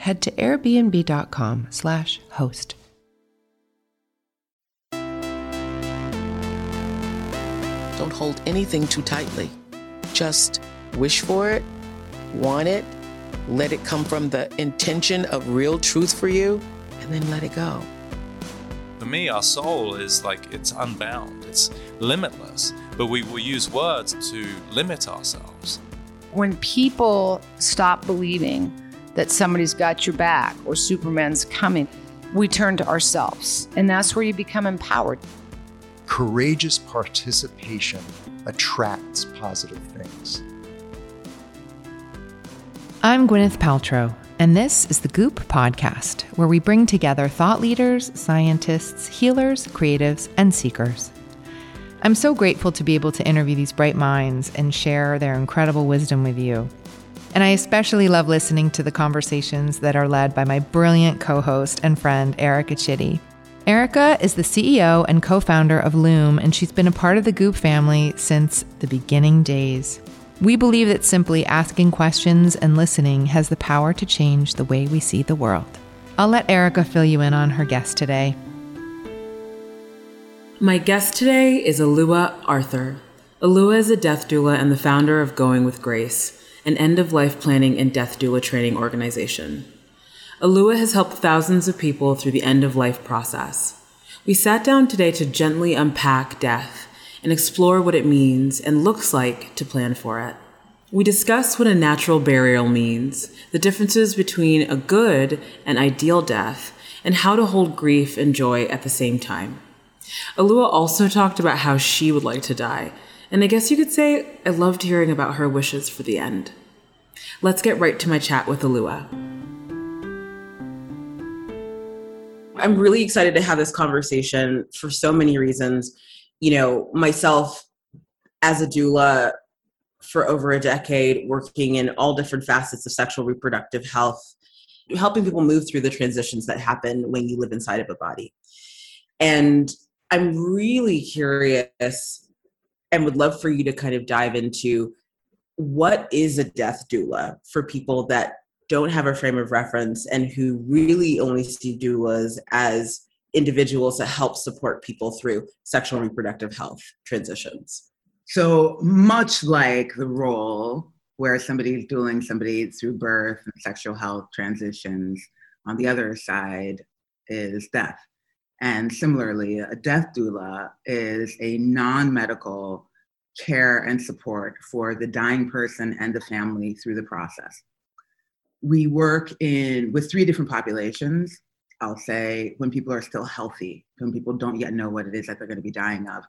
head to airbnb.com slash host. Don't hold anything too tightly. Just wish for it, want it, let it come from the intention of real truth for you, and then let it go. For me, our soul is like it's unbound, it's limitless, but we will use words to limit ourselves. When people stop believing that somebody's got your back or Superman's coming, we turn to ourselves. And that's where you become empowered. Courageous participation attracts positive things. I'm Gwyneth Paltrow, and this is the Goop Podcast, where we bring together thought leaders, scientists, healers, creatives, and seekers. I'm so grateful to be able to interview these bright minds and share their incredible wisdom with you. And I especially love listening to the conversations that are led by my brilliant co host and friend, Erica Chidi. Erica is the CEO and co founder of Loom, and she's been a part of the Goop family since the beginning days. We believe that simply asking questions and listening has the power to change the way we see the world. I'll let Erica fill you in on her guest today. My guest today is Alua Arthur. Alua is a death doula and the founder of Going with Grace an end of life planning and death doula training organization. Alua has helped thousands of people through the end of life process. We sat down today to gently unpack death and explore what it means and looks like to plan for it. We discuss what a natural burial means, the differences between a good and ideal death, and how to hold grief and joy at the same time. Alua also talked about how she would like to die and I guess you could say I loved hearing about her wishes for the end. Let's get right to my chat with Alua. I'm really excited to have this conversation for so many reasons. You know, myself as a doula for over a decade, working in all different facets of sexual reproductive health, helping people move through the transitions that happen when you live inside of a body. And I'm really curious and would love for you to kind of dive into what is a death doula for people that don't have a frame of reference and who really only see doulas as individuals that help support people through sexual and reproductive health transitions. So much like the role where somebody is doing somebody through birth and sexual health transitions, on the other side is death. And similarly, a death doula is a non medical care and support for the dying person and the family through the process. We work in with three different populations. I'll say when people are still healthy, when people don't yet know what it is that they're going to be dying of,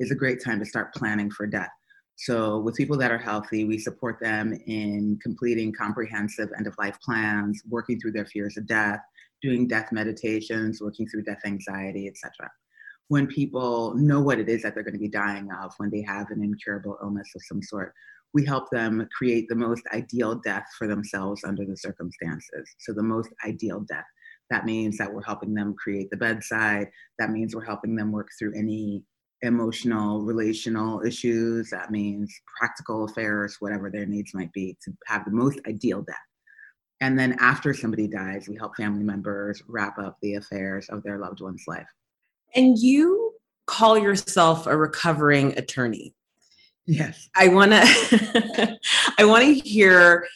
is a great time to start planning for death. So, with people that are healthy, we support them in completing comprehensive end of life plans, working through their fears of death, doing death meditations, working through death anxiety, etc. When people know what it is that they're going to be dying of, when they have an incurable illness of some sort, we help them create the most ideal death for themselves under the circumstances. So, the most ideal death. That means that we're helping them create the bedside. That means we're helping them work through any emotional, relational issues. That means practical affairs, whatever their needs might be, to have the most ideal death. And then after somebody dies, we help family members wrap up the affairs of their loved one's life. And you call yourself a recovering attorney. Yes. I want to I want to hear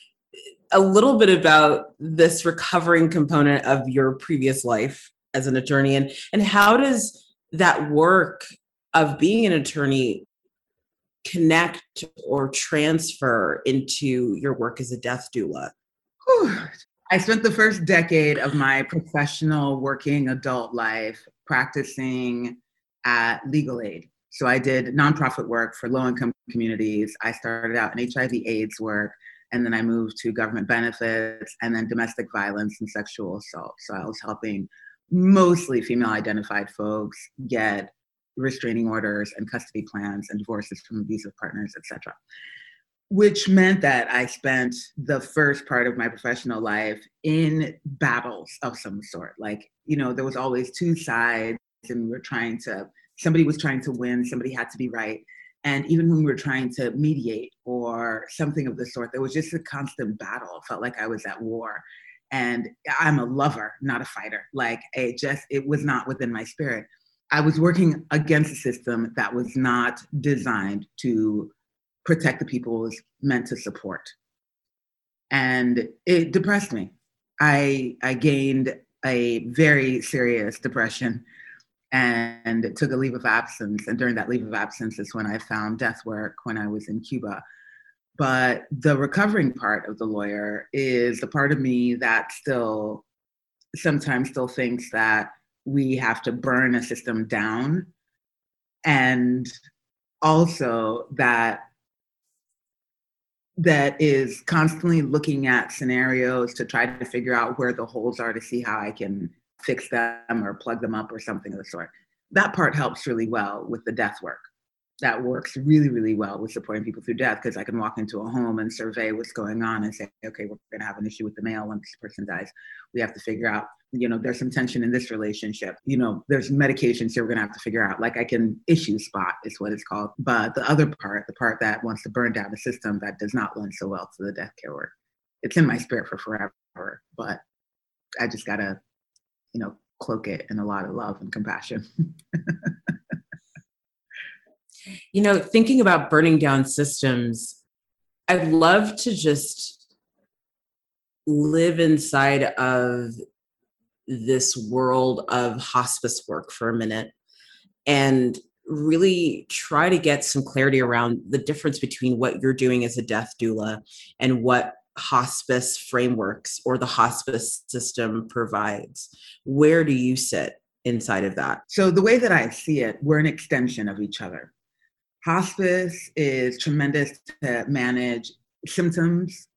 a little bit about this recovering component of your previous life as an attorney and and how does that work of being an attorney connect or transfer into your work as a death doula? I spent the first decade of my professional working adult life practicing at Legal Aid. So I did nonprofit work for low income communities. I started out in HIV AIDS work, and then I moved to government benefits and then domestic violence and sexual assault. So I was helping mostly female identified folks get restraining orders and custody plans and divorces from abusive partners, etc. Which meant that I spent the first part of my professional life in battles of some sort. Like, you know, there was always two sides, and we were trying to, somebody was trying to win, somebody had to be right. And even when we were trying to mediate or something of the sort, there was just a constant battle. It felt like I was at war. And I'm a lover, not a fighter. Like it just, it was not within my spirit. I was working against a system that was not designed to protect the people was meant to support. And it depressed me. I I gained a very serious depression and took a leave of absence. And during that leave of absence is when I found death work when I was in Cuba. But the recovering part of the lawyer is the part of me that still sometimes still thinks that we have to burn a system down and also that that is constantly looking at scenarios to try to figure out where the holes are to see how I can fix them or plug them up or something of the sort. That part helps really well with the death work that works really, really well with supporting people through death because I can walk into a home and survey what's going on and say, okay, we're going to have an issue with the mail when this person dies. We have to figure out, you know, there's some tension in this relationship. You know, there's medications here we're to have to figure out. Like I can issue spot is what it's called. But the other part, the part that wants to burn down the system that does not lend so well to the death care work, it's in my spirit for forever. But I just got to, you know, cloak it in a lot of love and compassion. You know, thinking about burning down systems, I'd love to just live inside of this world of hospice work for a minute and really try to get some clarity around the difference between what you're doing as a death doula and what hospice frameworks or the hospice system provides. Where do you sit inside of that? So, the way that I see it, we're an extension of each other. Hospice is tremendous to manage symptoms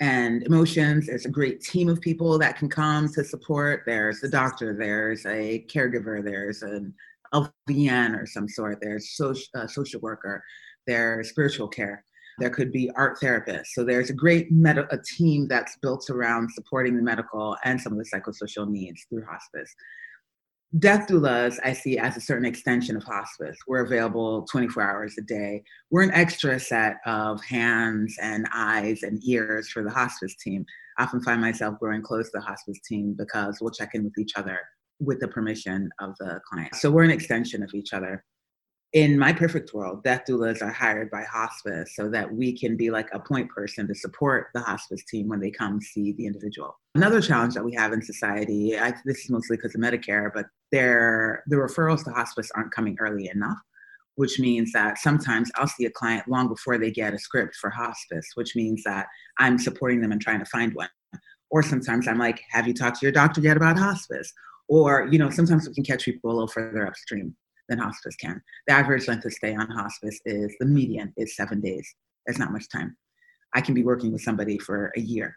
and emotions. There's a great team of people that can come to support. There's a doctor, there's a caregiver, there's an LVN or some sort, there's social, uh, social worker, there's spiritual care. There could be art therapists. So there's a great med- a team that's built around supporting the medical and some of the psychosocial needs through hospice. Death doulas, I see as a certain extension of hospice. We're available 24 hours a day. We're an extra set of hands and eyes and ears for the hospice team. I often find myself growing close to the hospice team because we'll check in with each other with the permission of the client. So we're an extension of each other in my perfect world, death doulas are hired by hospice so that we can be like a point person to support the hospice team when they come see the individual. Another challenge that we have in society, I, this is mostly because of Medicare, but the referrals to hospice aren't coming early enough, which means that sometimes I'll see a client long before they get a script for hospice, which means that I'm supporting them and trying to find one. Or sometimes I'm like, have you talked to your doctor yet about hospice? Or, you know, sometimes we can catch people a little further upstream than hospice can. The average length of stay on hospice is the median is seven days. That's not much time. I can be working with somebody for a year.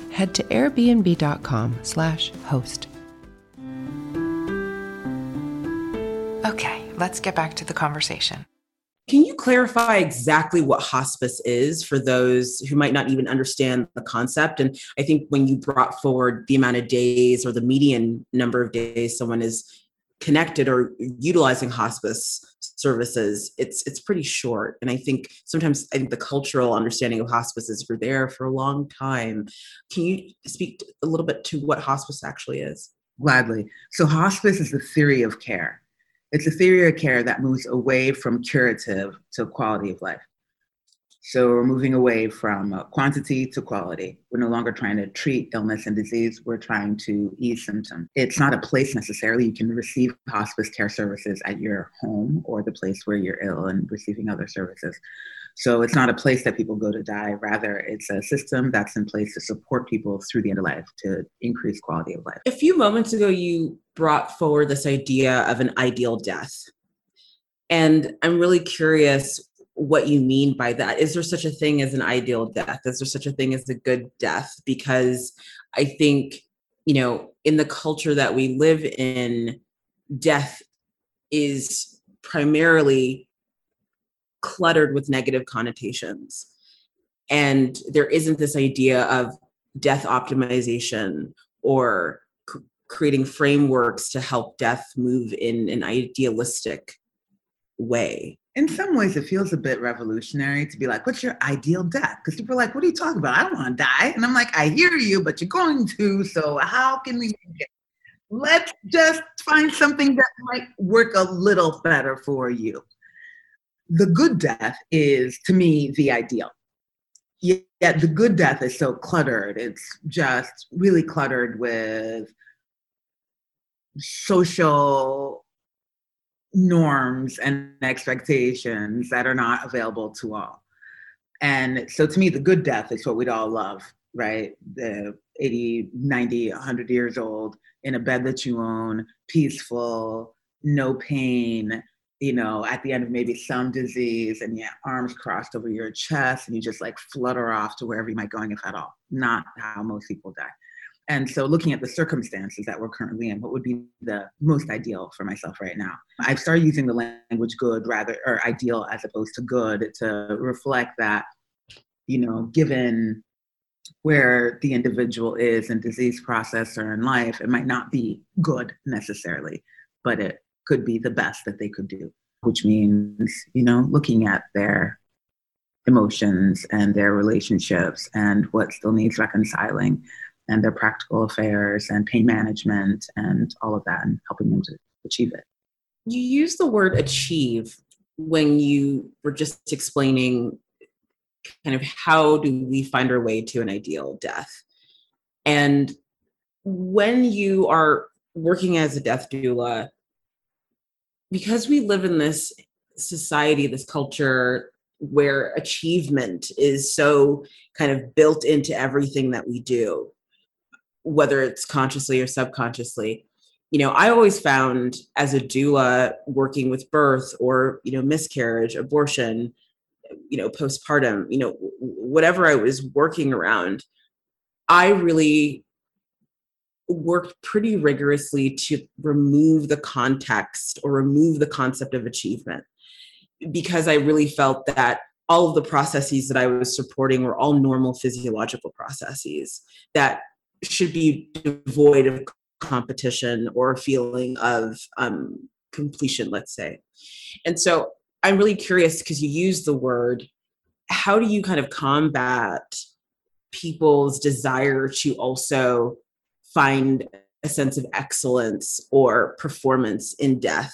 head to airbnb.com/host. Okay, let's get back to the conversation. Can you clarify exactly what hospice is for those who might not even understand the concept? And I think when you brought forward the amount of days or the median number of days someone is connected or utilizing hospice services it's it's pretty short. And i think sometimes i think the cultural understanding of hospice is you're there for a long time. Can you speak a little bit to what hospice actually is? Gladly. So hospice is the theory of care. It's a theory of care that moves away from curative to quality of life so we're moving away from uh, quantity to quality. We're no longer trying to treat illness and disease. We're trying to ease symptoms. It's not a place necessarily. You can receive hospice care services at your home or the place where you're ill and receiving other services. So it's not a place that people go to die. Rather, it's a system that's in place to support people through the end of life to increase quality of life. A few moments ago, you brought forward this idea of an ideal death. And I'm really curious what you mean by that. Is there such a thing as an ideal death? Is there such a thing as a good death? Because I think, you know, in the culture that we live in, death is primarily cluttered with negative connotations. And there isn't this idea of death optimization or creating frameworks to help death move in an idealistic way in some ways it feels a bit revolutionary to be like what's your ideal death? Because people are like what are you talking about? I don't want to die. And i'm like i hear you but you're going to so how can we get let's just find something that might work a little better for you. The good death is to me the ideal. Yet the good death is so cluttered. It's just really cluttered with social norms and expectations that are not available to all. And so to me, the good death is what we'd all love, right? The 80, 90, 100 years old in a bed that you own, peaceful, no pain, you know, at the end of maybe some disease and your arms crossed over your chest and you just like flutter off to wherever you might going, if at all. Not how most people die. And so, looking at the circumstances that we're currently in, what would be the most ideal for myself right now? I've started using the language good rather, or ideal as opposed to good to reflect that, you know, given where the individual is in disease process or in life, it might not be good necessarily, but it could be the best that they could do, which means, you know, looking at their emotions and their relationships and what still needs reconciling and their practical affairs and pain management and all of that and helping them to achieve it. You use the word achieve when you were just explaining kind of how do we find our way to an ideal death. And when you are working as a death doula, because we live in this society, this culture where achievement is so kind of built into everything that we do, whether it's consciously or subconsciously. You know i always found as a doula working with birth or you know miscarriage abortion you know postpartum you know whatever i was working around i really worked pretty rigorously to remove the context or remove the concept of achievement because i really felt that all of the processes that i was supporting were all normal physiological processes that should be devoid of competition or a feeling of um, completion, let's say. And so I'm really curious because you use the word, how do you kind of combat people's desire to also find a sense of excellence or performance in death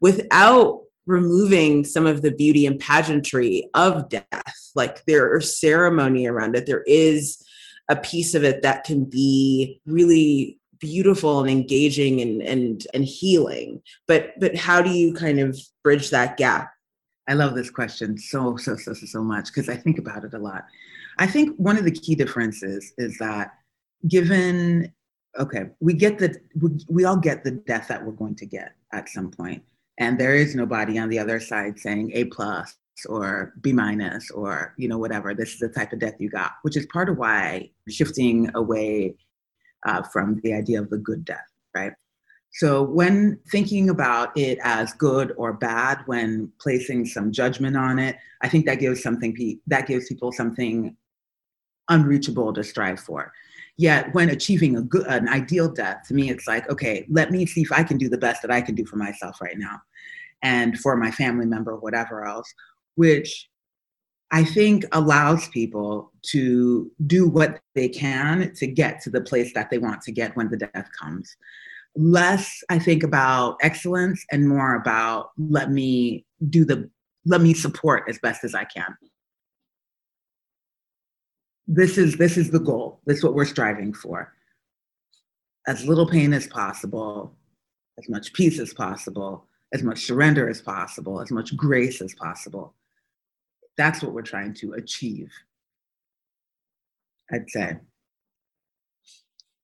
without removing some of the beauty and pageantry of death? Like there is ceremony around it, there is a piece of it that can be really beautiful and engaging and and and healing. But but how do you kind of bridge that gap? I love this question so so so so, much because i think about it a lot. I think one of the key differences is that given okay we get the we, we all get the death that we're going to get at some point and there is nobody on the other side saying A plus or B minus or you know whatever. This is the type of death you got, which is part of why shifting away uh, from the idea of the good death, right? So when thinking about it as good or bad, when placing some judgment on it, I think that gives something that gives people something unreachable to strive for. Yet when achieving a good, an ideal death, to me, it's like, okay, let me see if I can do the best that I can do for myself right now, and for my family member, whatever else, which I think allows people to do what they can to get to the place that they want to get when the death comes. Less, I think, about excellence and more about let me do the, let me support as best as I can this is this is the goal. This is what we're striving for. As little pain as possible, as much peace as possible, as much surrender as possible, as much grace as possible. That's what we're trying to achieve. I'd say.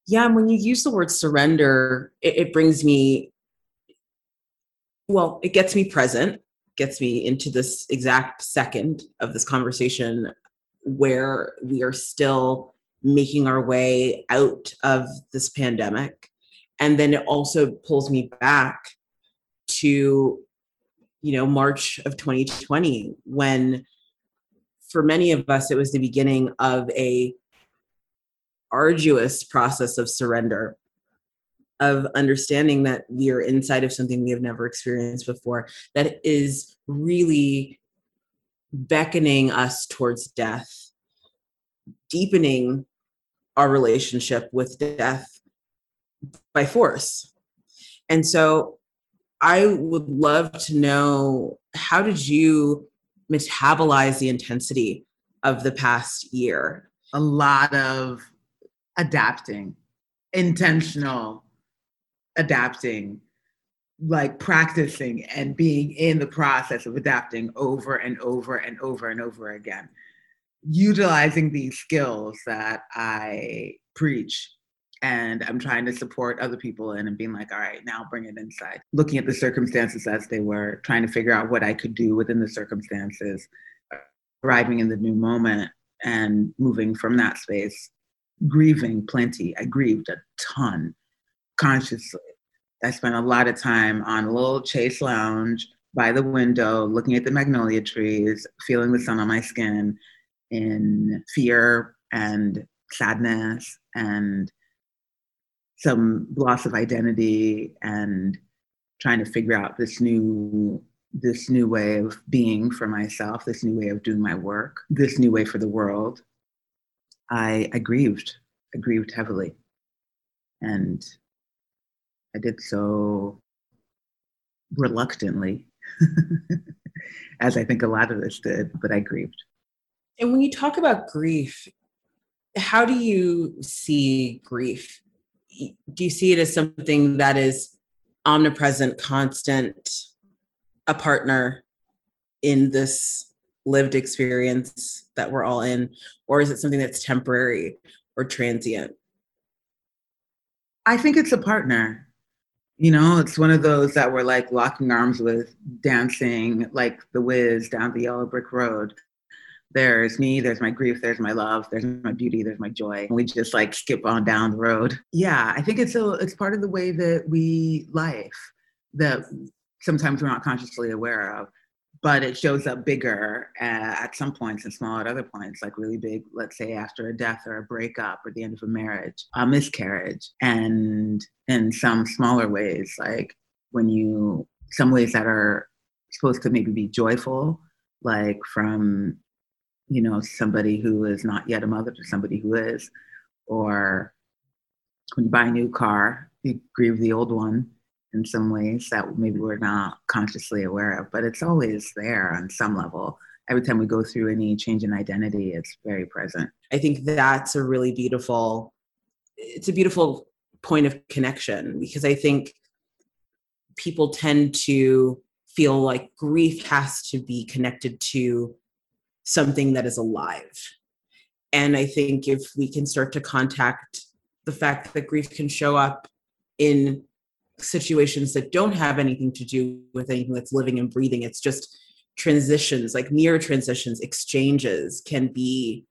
Yeah, and when you use the word surrender, it, it brings me, well, it gets me present, gets me into this exact second of this conversation where we are still making our way out of this pandemic. And then it also pulls me back to, you know, March of 2020, when for many of us, it was the beginning of a arduous process of surrender of understanding that we are inside of something we have never experienced before that is really beckoning us towards death, deepening our relationship with death by force. And so I would love to know how did you metabolize the intensity of the past year? A lot of adapting, intentional adapting, like practicing and being in the process of adapting over and over and over and over again utilizing these skills that i preach and i'm trying to support other people and being like all right now bring it inside. Looking at the circumstances as they were trying to figure out what i could do within the circumstances arriving in the new moment and moving from that space grieving plenty. I grieved a ton consciously. I spent a lot of time on a little chase lounge by the window, looking at the magnolia trees, feeling the sun on my skin in fear and sadness and some loss of identity and trying to figure out this new this new way of being for myself this new way of doing my work this new way for the world i i grieved i grieved heavily and I did so reluctantly, as I think a lot of us did, but I grieved. And when you talk about grief, how do you see grief? Do you see it as something that is omnipresent, constant, a partner in this lived experience that we're all in? Or is it something that's temporary or transient? I think it's a partner. You know, it's one of those that we're like locking arms with, dancing like the whiz down the yellow brick road. There's me, there's my grief, there's my love, there's my beauty, there's my joy. And we just like skip on down the road. Yeah, I think it's a it's part of the way that we life that sometimes we're not consciously aware of but it shows up bigger uh, at some points and small at other points, like really big, let's say after a death or a breakup or the end of a marriage, a miscarriage, and in some smaller ways, like when you, some ways that are supposed to maybe be joyful, like from, you know, somebody who is not yet a mother to somebody who is, or when you buy a new car, you grieve the old one in some ways that maybe we're not consciously aware of, but it's always there on some level. Every time we go through any change in identity, it's very present. I think that's a really beautiful, it's a beautiful point of connection because I think people tend to feel like grief has to be connected to something that is alive. And I think if we can start to contact the fact that grief can show up in situations that don't have anything to do with anything that's living and breathing. It's just transitions, like mere transitions, exchanges can be,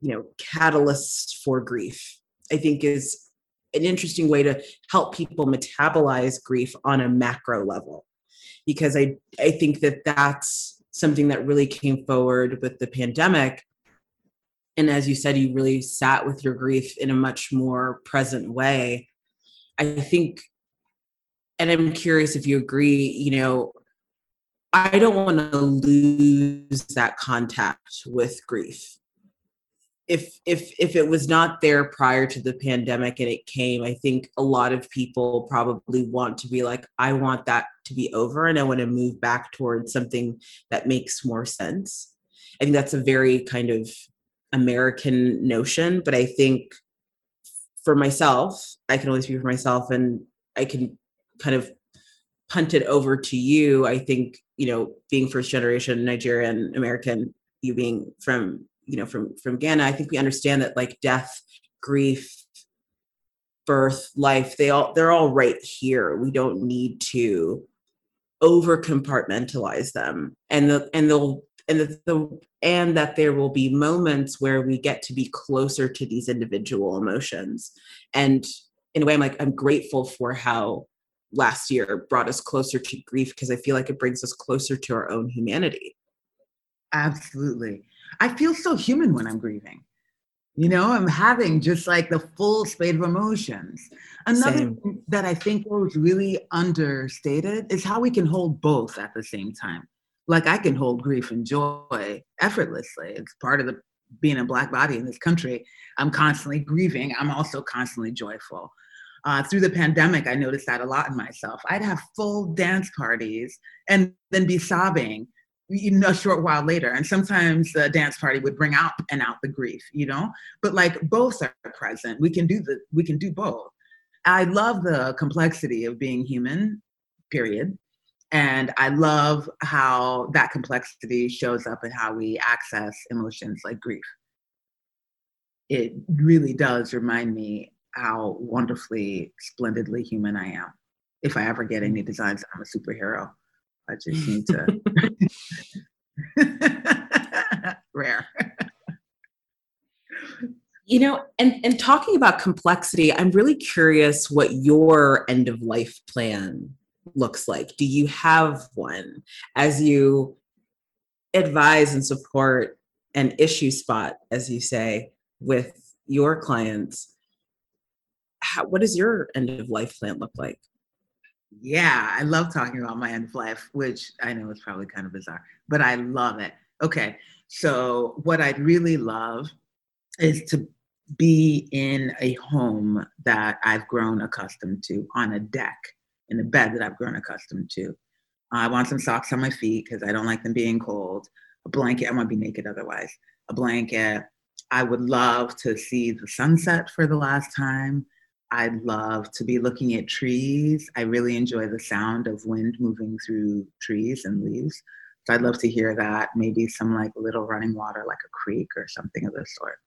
you know, catalysts for grief. I think is an interesting way to help people metabolize grief on a macro level because i i think that that's something that really came forward with the pandemic. And as you said you really sat with your grief in a much more present way. I think and i'm curious if you agree you know i don't want to lose that contact with grief. If if if it was not there prior to the pandemic and it came i think a lot of people probably want to be like i want that to be over and i want to move back towards something that makes more sense i think that's a very kind of american notion but i think for myself i can only speak for myself and i can kind of punt it over to you i think you know being first generation nigerian american you being from you know from from Ghana, I think we understand that like death, grief, birth, life, they all they're all right here. We don't need to over compartmentalize them, and the and they'll and the, the and that there will be moments where we get to be closer to these individual emotions and in a way i'm like i'm grateful for how last year brought us closer to grief because i feel like it brings us closer to our own humanity absolutely I feel so human when I'm grieving. You know, I'm having just like the full spate of emotions. Another Same. thing that I think was really understated is how we can hold both at the same time. Like I can hold grief and joy effortlessly. It's part of the being a black body in this country. I'm constantly grieving. I'm also constantly joyful. Uh, through the pandemic, I noticed that a lot in myself. I'd have full dance parties and then be sobbing you know, a short while later. And sometimes the dance party would bring out and out the grief, you know, but like both are present. We can do the, we can do both. I love the complexity of being human, period. And I love how that complexity shows up in how we access emotions like grief. It really does remind me how wonderfully, splendidly human I am. If I ever get any designs, I'm a superhero. I just need to. Rare. You know, and and talking about complexity, I'm really curious what your end of life plan looks like. Do you have one as you advise and support an issue spot, as you say, with your clients? How, what does your end of life plan look like? Yeah, I love talking about my end of life, which I know is probably kind of bizarre, but I love it. Okay, so what I'd really love is to be in a home that I've grown accustomed to, on a deck, in a bed that I've grown accustomed to. I want some socks on my feet because I don't like them being cold. A blanket, I want to be naked otherwise. A blanket. I would love to see the sunset for the last time. I'd love to be looking at trees. I really enjoy the sound of wind moving through trees and leaves. So I'd love to hear that. Maybe some like little running water, like a creek or something of the sort.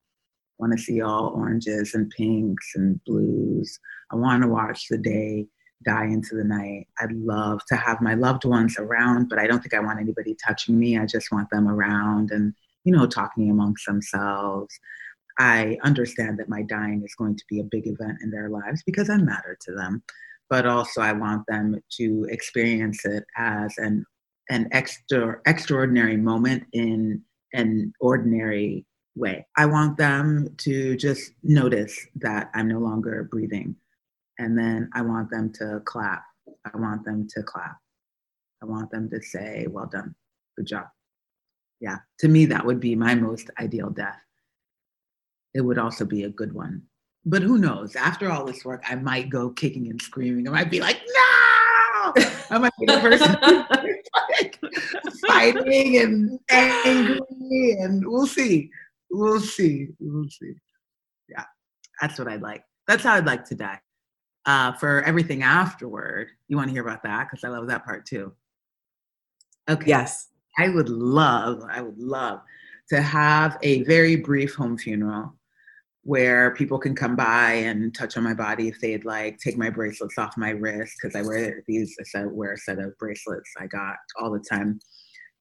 Want to see all oranges and pinks and blues. I want to watch the day die into the night. I'd love to have my loved ones around, but I don't think I want anybody touching me. I just want them around and, you know, talking amongst themselves. I understand that my dying is going to be a big event in their lives because I matter to them. But also, I want them to experience it as an an extra extraordinary moment in an ordinary way. I want them to just notice that I'm no longer breathing. And then I want them to clap. I want them to clap. I want them to say, well done, good job. Yeah, to me, that would be my most ideal death it would also be a good one. But who knows? After all this work, I might go kicking and screaming. I might be like, no! I might be the person like fighting and angry, and we'll see. We'll see. We'll see. Yeah, that's what I'd like. That's how I'd like to die. Uh, for everything afterward, you want to hear about that? Because I love that part too. Okay. Yes. I would love, I would love to have a very brief home funeral where people can come by and touch on my body if they'd like, take my bracelets off my wrist because I wear these, I wear a set of bracelets I got all the time.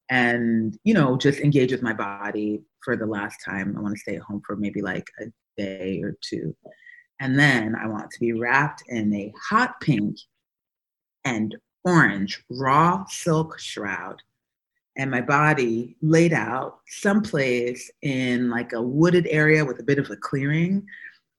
And, you know, just engage with my body for the last time. I want to stay at home for maybe like a day or two. And then I want to be wrapped in a hot pink and orange raw silk shroud and my body laid out someplace in like a wooded area with a bit of a clearing,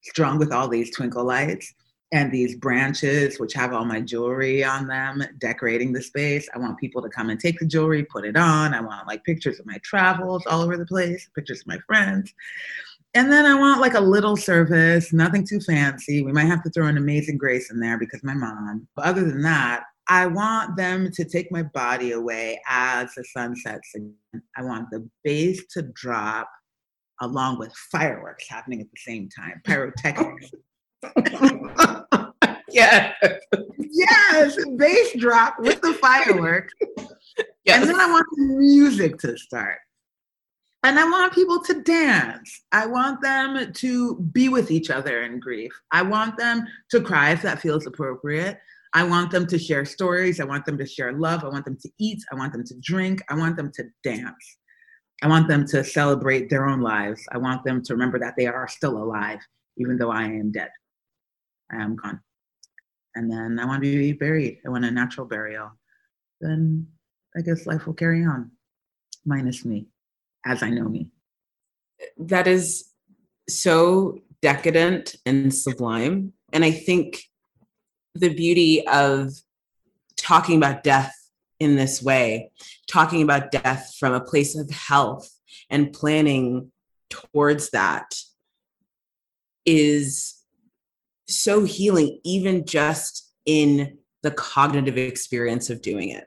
strung with all these twinkle lights and these branches, which have all my jewelry on them, decorating the space. I want people to come and take the jewelry, put it on. I want like pictures of my travels all over the place, pictures of my friends. And then I want like a little service, nothing too fancy. We might have to throw an amazing grace in there because my mom. But other than that, I want them to take my body away as the sun sets again. I want the bass to drop along with fireworks happening at the same time, oh. pyrotechnics. Yes, yes, bass drop with the fireworks. Yes. And then I want the music to start. And I want people to dance. I want them to be with each other in grief. I want them to cry if that feels appropriate. I want them to share stories. I want them to share love. I want them to eat. I want them to drink. I want them to dance. I want them to celebrate their own lives. I want them to remember that they are still alive, even though I am dead. I am gone. And then I want to be buried. I want a natural burial. Then I guess life will carry on, minus me, as I know me. That is so decadent and sublime. And I think the beauty of talking about death in this way, talking about death from a place of health and planning towards that is so healing, even just in the cognitive experience of doing it.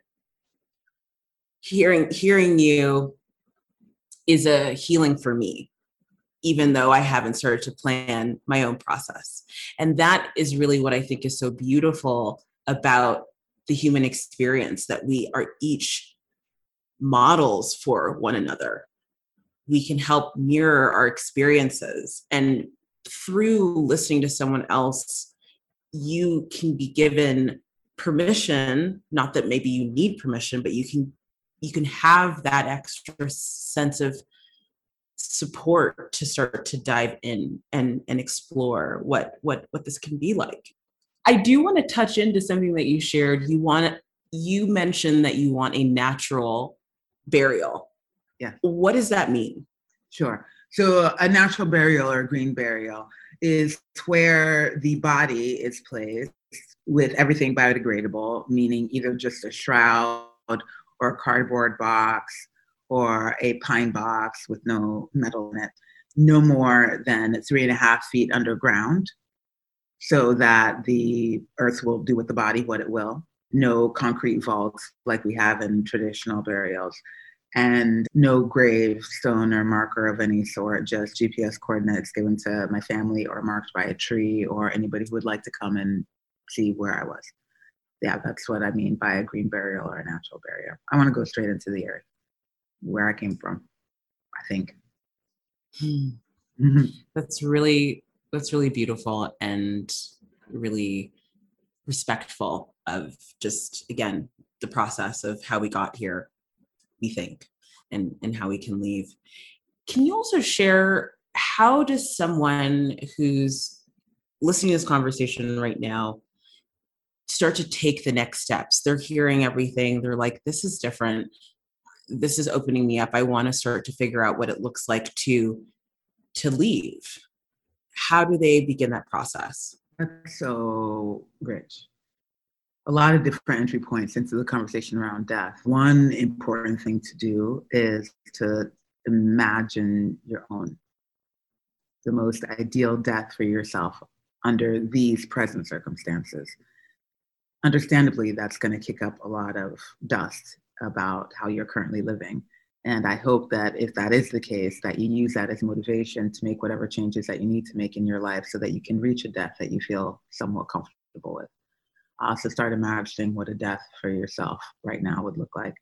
Hearing hearing you is a healing for me even though I haven't started to plan my own process. And that is really what I think is so beautiful about the human experience that we are each models for one another. We can help mirror our experiences. And through listening to someone else, you can be given permission, not that maybe you need permission, but you can you can have that extra sense of support to start to dive in and and explore what what what this can be like. I do want to touch into something that you shared. You want you mentioned that you want a natural burial. Yeah. What does that mean? Sure so a natural burial or a green burial is where the body is placed with everything biodegradable meaning either just a shroud or a cardboard box or a pine box with no metal in it, no more than three and a half feet underground, so that the earth will do with the body what it will. No concrete vaults like we have in traditional burials, and no gravestone or marker of any sort, just GPS coordinates given to my family or marked by a tree or anybody who would like to come and see where I was. Yeah, that's what I mean by a green burial or a natural burial. I want to go straight into the earth where I came from, I think. Mm-hmm. That's really that's really beautiful and really respectful of just again the process of how we got here we think and and how we can leave. Can you also share how does someone who's listening to this conversation right now start to take the next steps? They're hearing everything. They're like this is different. This is opening me up. I want to start to figure out what it looks like to to leave. How do they begin that process? That's so rich a lot of different entry points into the conversation around death one important thing to do is to imagine your own the most ideal death for yourself under these present circumstances understandably that's going to kick up a lot of dust about how you're currently living. And I hope that if that is the case, that you use that as motivation to make whatever changes that you need to make in your life so that you can reach a death that you feel somewhat comfortable with. Also, start imagining what a death for yourself right now would look like.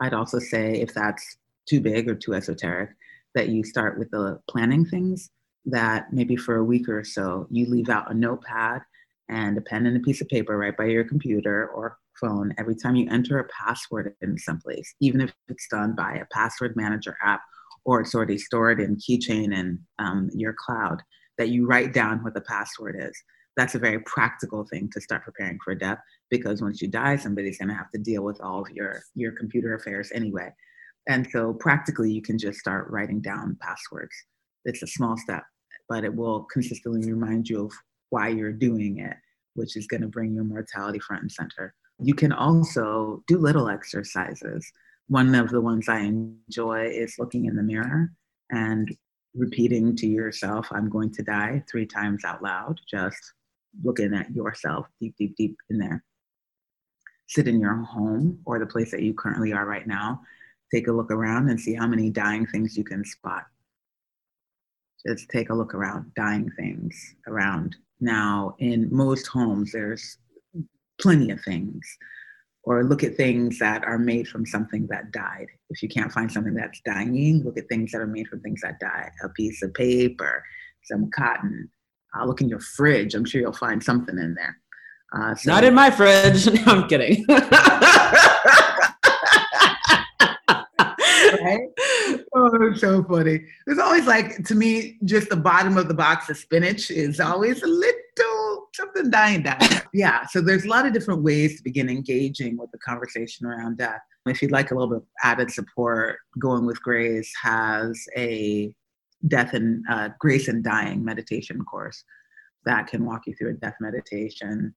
I'd also say if that's too big or too esoteric, that you start with the planning things that maybe for a week or so, you leave out a notepad and a pen and a piece of paper right by your computer or phone every time you enter a password in someplace, even if it's done by a password manager app or it's already stored in keychain and um, your cloud, that you write down what the password is. That's a very practical thing to start preparing for death because once you die, somebody's going to have to deal with all of your your computer affairs anyway. And so practically, you can just start writing down passwords. It's a small step, but it will consistently remind you of why you're doing it, which is going to bring your mortality front and center. You can also do little exercises. One of the ones I enjoy is looking in the mirror and repeating to yourself, I'm going to die three times out loud, just looking at yourself deep, deep, deep in there. Sit in your home or the place that you currently are right now take a look around and see how many dying things you can spot. Just take a look around, dying things around. Now, in most homes, there's plenty of things. Or look at things that are made from something that died. If you can't find something that's dying, look at things that are made from things that died. A piece of paper, some cotton. Uh, look in your fridge. I'm sure you'll find something in there. Uh, so Not in my fridge. No, I'm kidding. right? Oh, so funny. There's always like to me, just the bottom of the box of spinach is always a little something dying down. Yeah. So there's a lot of different ways to begin engaging with the conversation around death. If you'd like a little bit of added support, Going with Grace has a death and uh, grace and dying meditation course that can walk you through a death meditation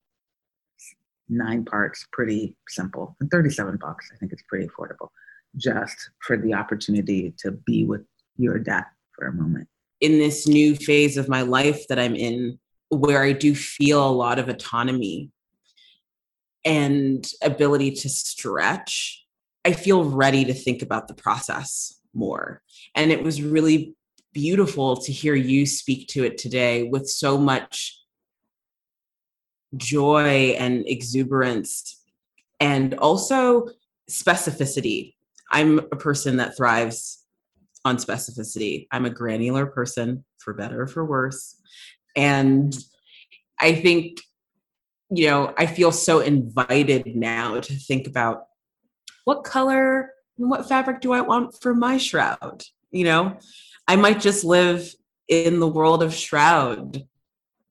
nine parts pretty simple and 37 bucks i think it's pretty affordable just for the opportunity to be with your death for a moment. In this new phase of my life that I'm in, where I do feel a lot of autonomy and ability to stretch, I feel ready to think about the process more. And it was really beautiful to hear you speak to it today with so much joy and exuberance and also specificity I'm a person that thrives on specificity. I'm a granular person, for better or for worse. And I think, you know, I feel so invited now to think about what color and what fabric do I want for my shroud? You know, I might just live in the world of shroud.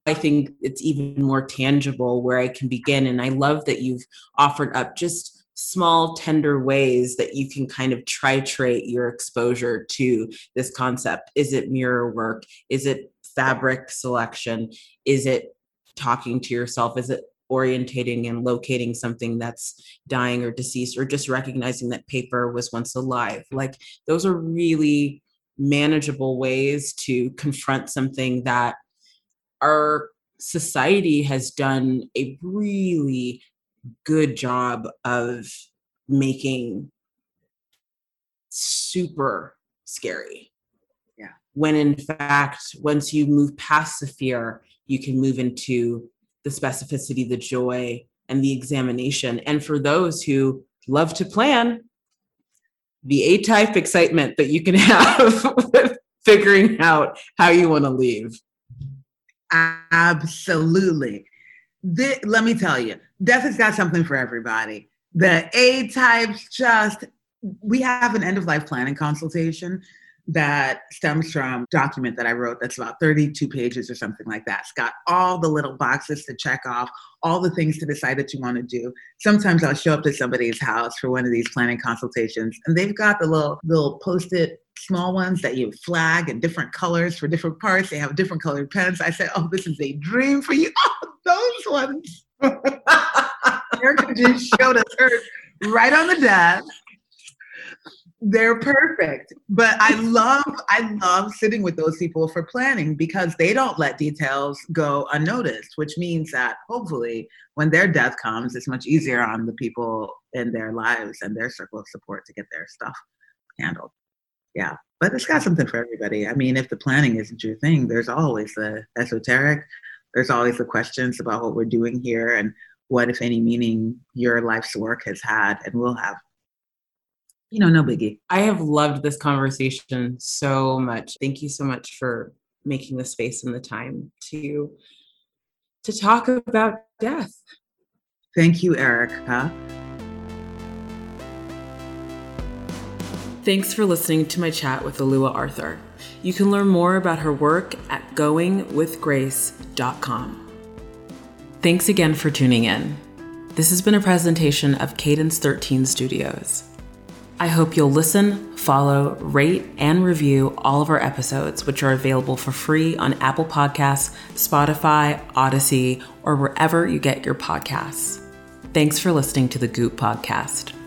I think it's even more tangible where I can begin. And I love that you've offered up just small, tender ways that you can kind of titrate your exposure to this concept. Is it mirror work? Is it fabric selection? Is it talking to yourself? Is it orientating and locating something that's dying or deceased, or just recognizing that paper was once alive? Like, those are really manageable ways to confront something that our society has done a really good job of making super scary. Yeah. When in fact, once you move past the fear, you can move into the specificity, the joy, and the examination. And for those who love to plan, the A type excitement that you can have with figuring out how you want to leave. Absolutely. Let me tell you, death has got something for everybody. The A types just, we have an end of life planning consultation that stems from document that I wrote that's about 32 pages or something like that. It's got all the little boxes to check off, all the things to decide that you want to do. Sometimes I'll show up to somebody's house for one of these planning consultations and they've got the little little post-it small ones that you flag in different colors for different parts. They have different colored pens. I said, "Oh, this is a dream for you." Oh, those ones. Erica just showed us hers right on the desk. They're perfect. But I love, I love sitting with those people for planning because they don't let details go unnoticed, which means that hopefully when their death comes, it's much easier on the people in their lives and their circle of support to get their stuff handled. Yeah. But it's got something for everybody. I mean, if the planning isn't your thing, there's always the esoteric, there's always the questions about what we're doing here and what, if any, meaning your life's work has had and will have. You know, no biggie. I have loved this conversation so much. Thank you so much for making the space and the time to to talk about death. Thank you, Erica. Thanks for listening to my chat with Alua Arthur. You can learn more about her work at goingwithgrace.com. Thanks again for tuning in. This has been a presentation of Cadence 13 Studios. I hope you'll listen, follow, rate, and review all of our episodes, which are available for free on Apple Podcasts, Spotify, Audacy, or wherever you get your podcasts. Thanks for listening to the Goop Podcast.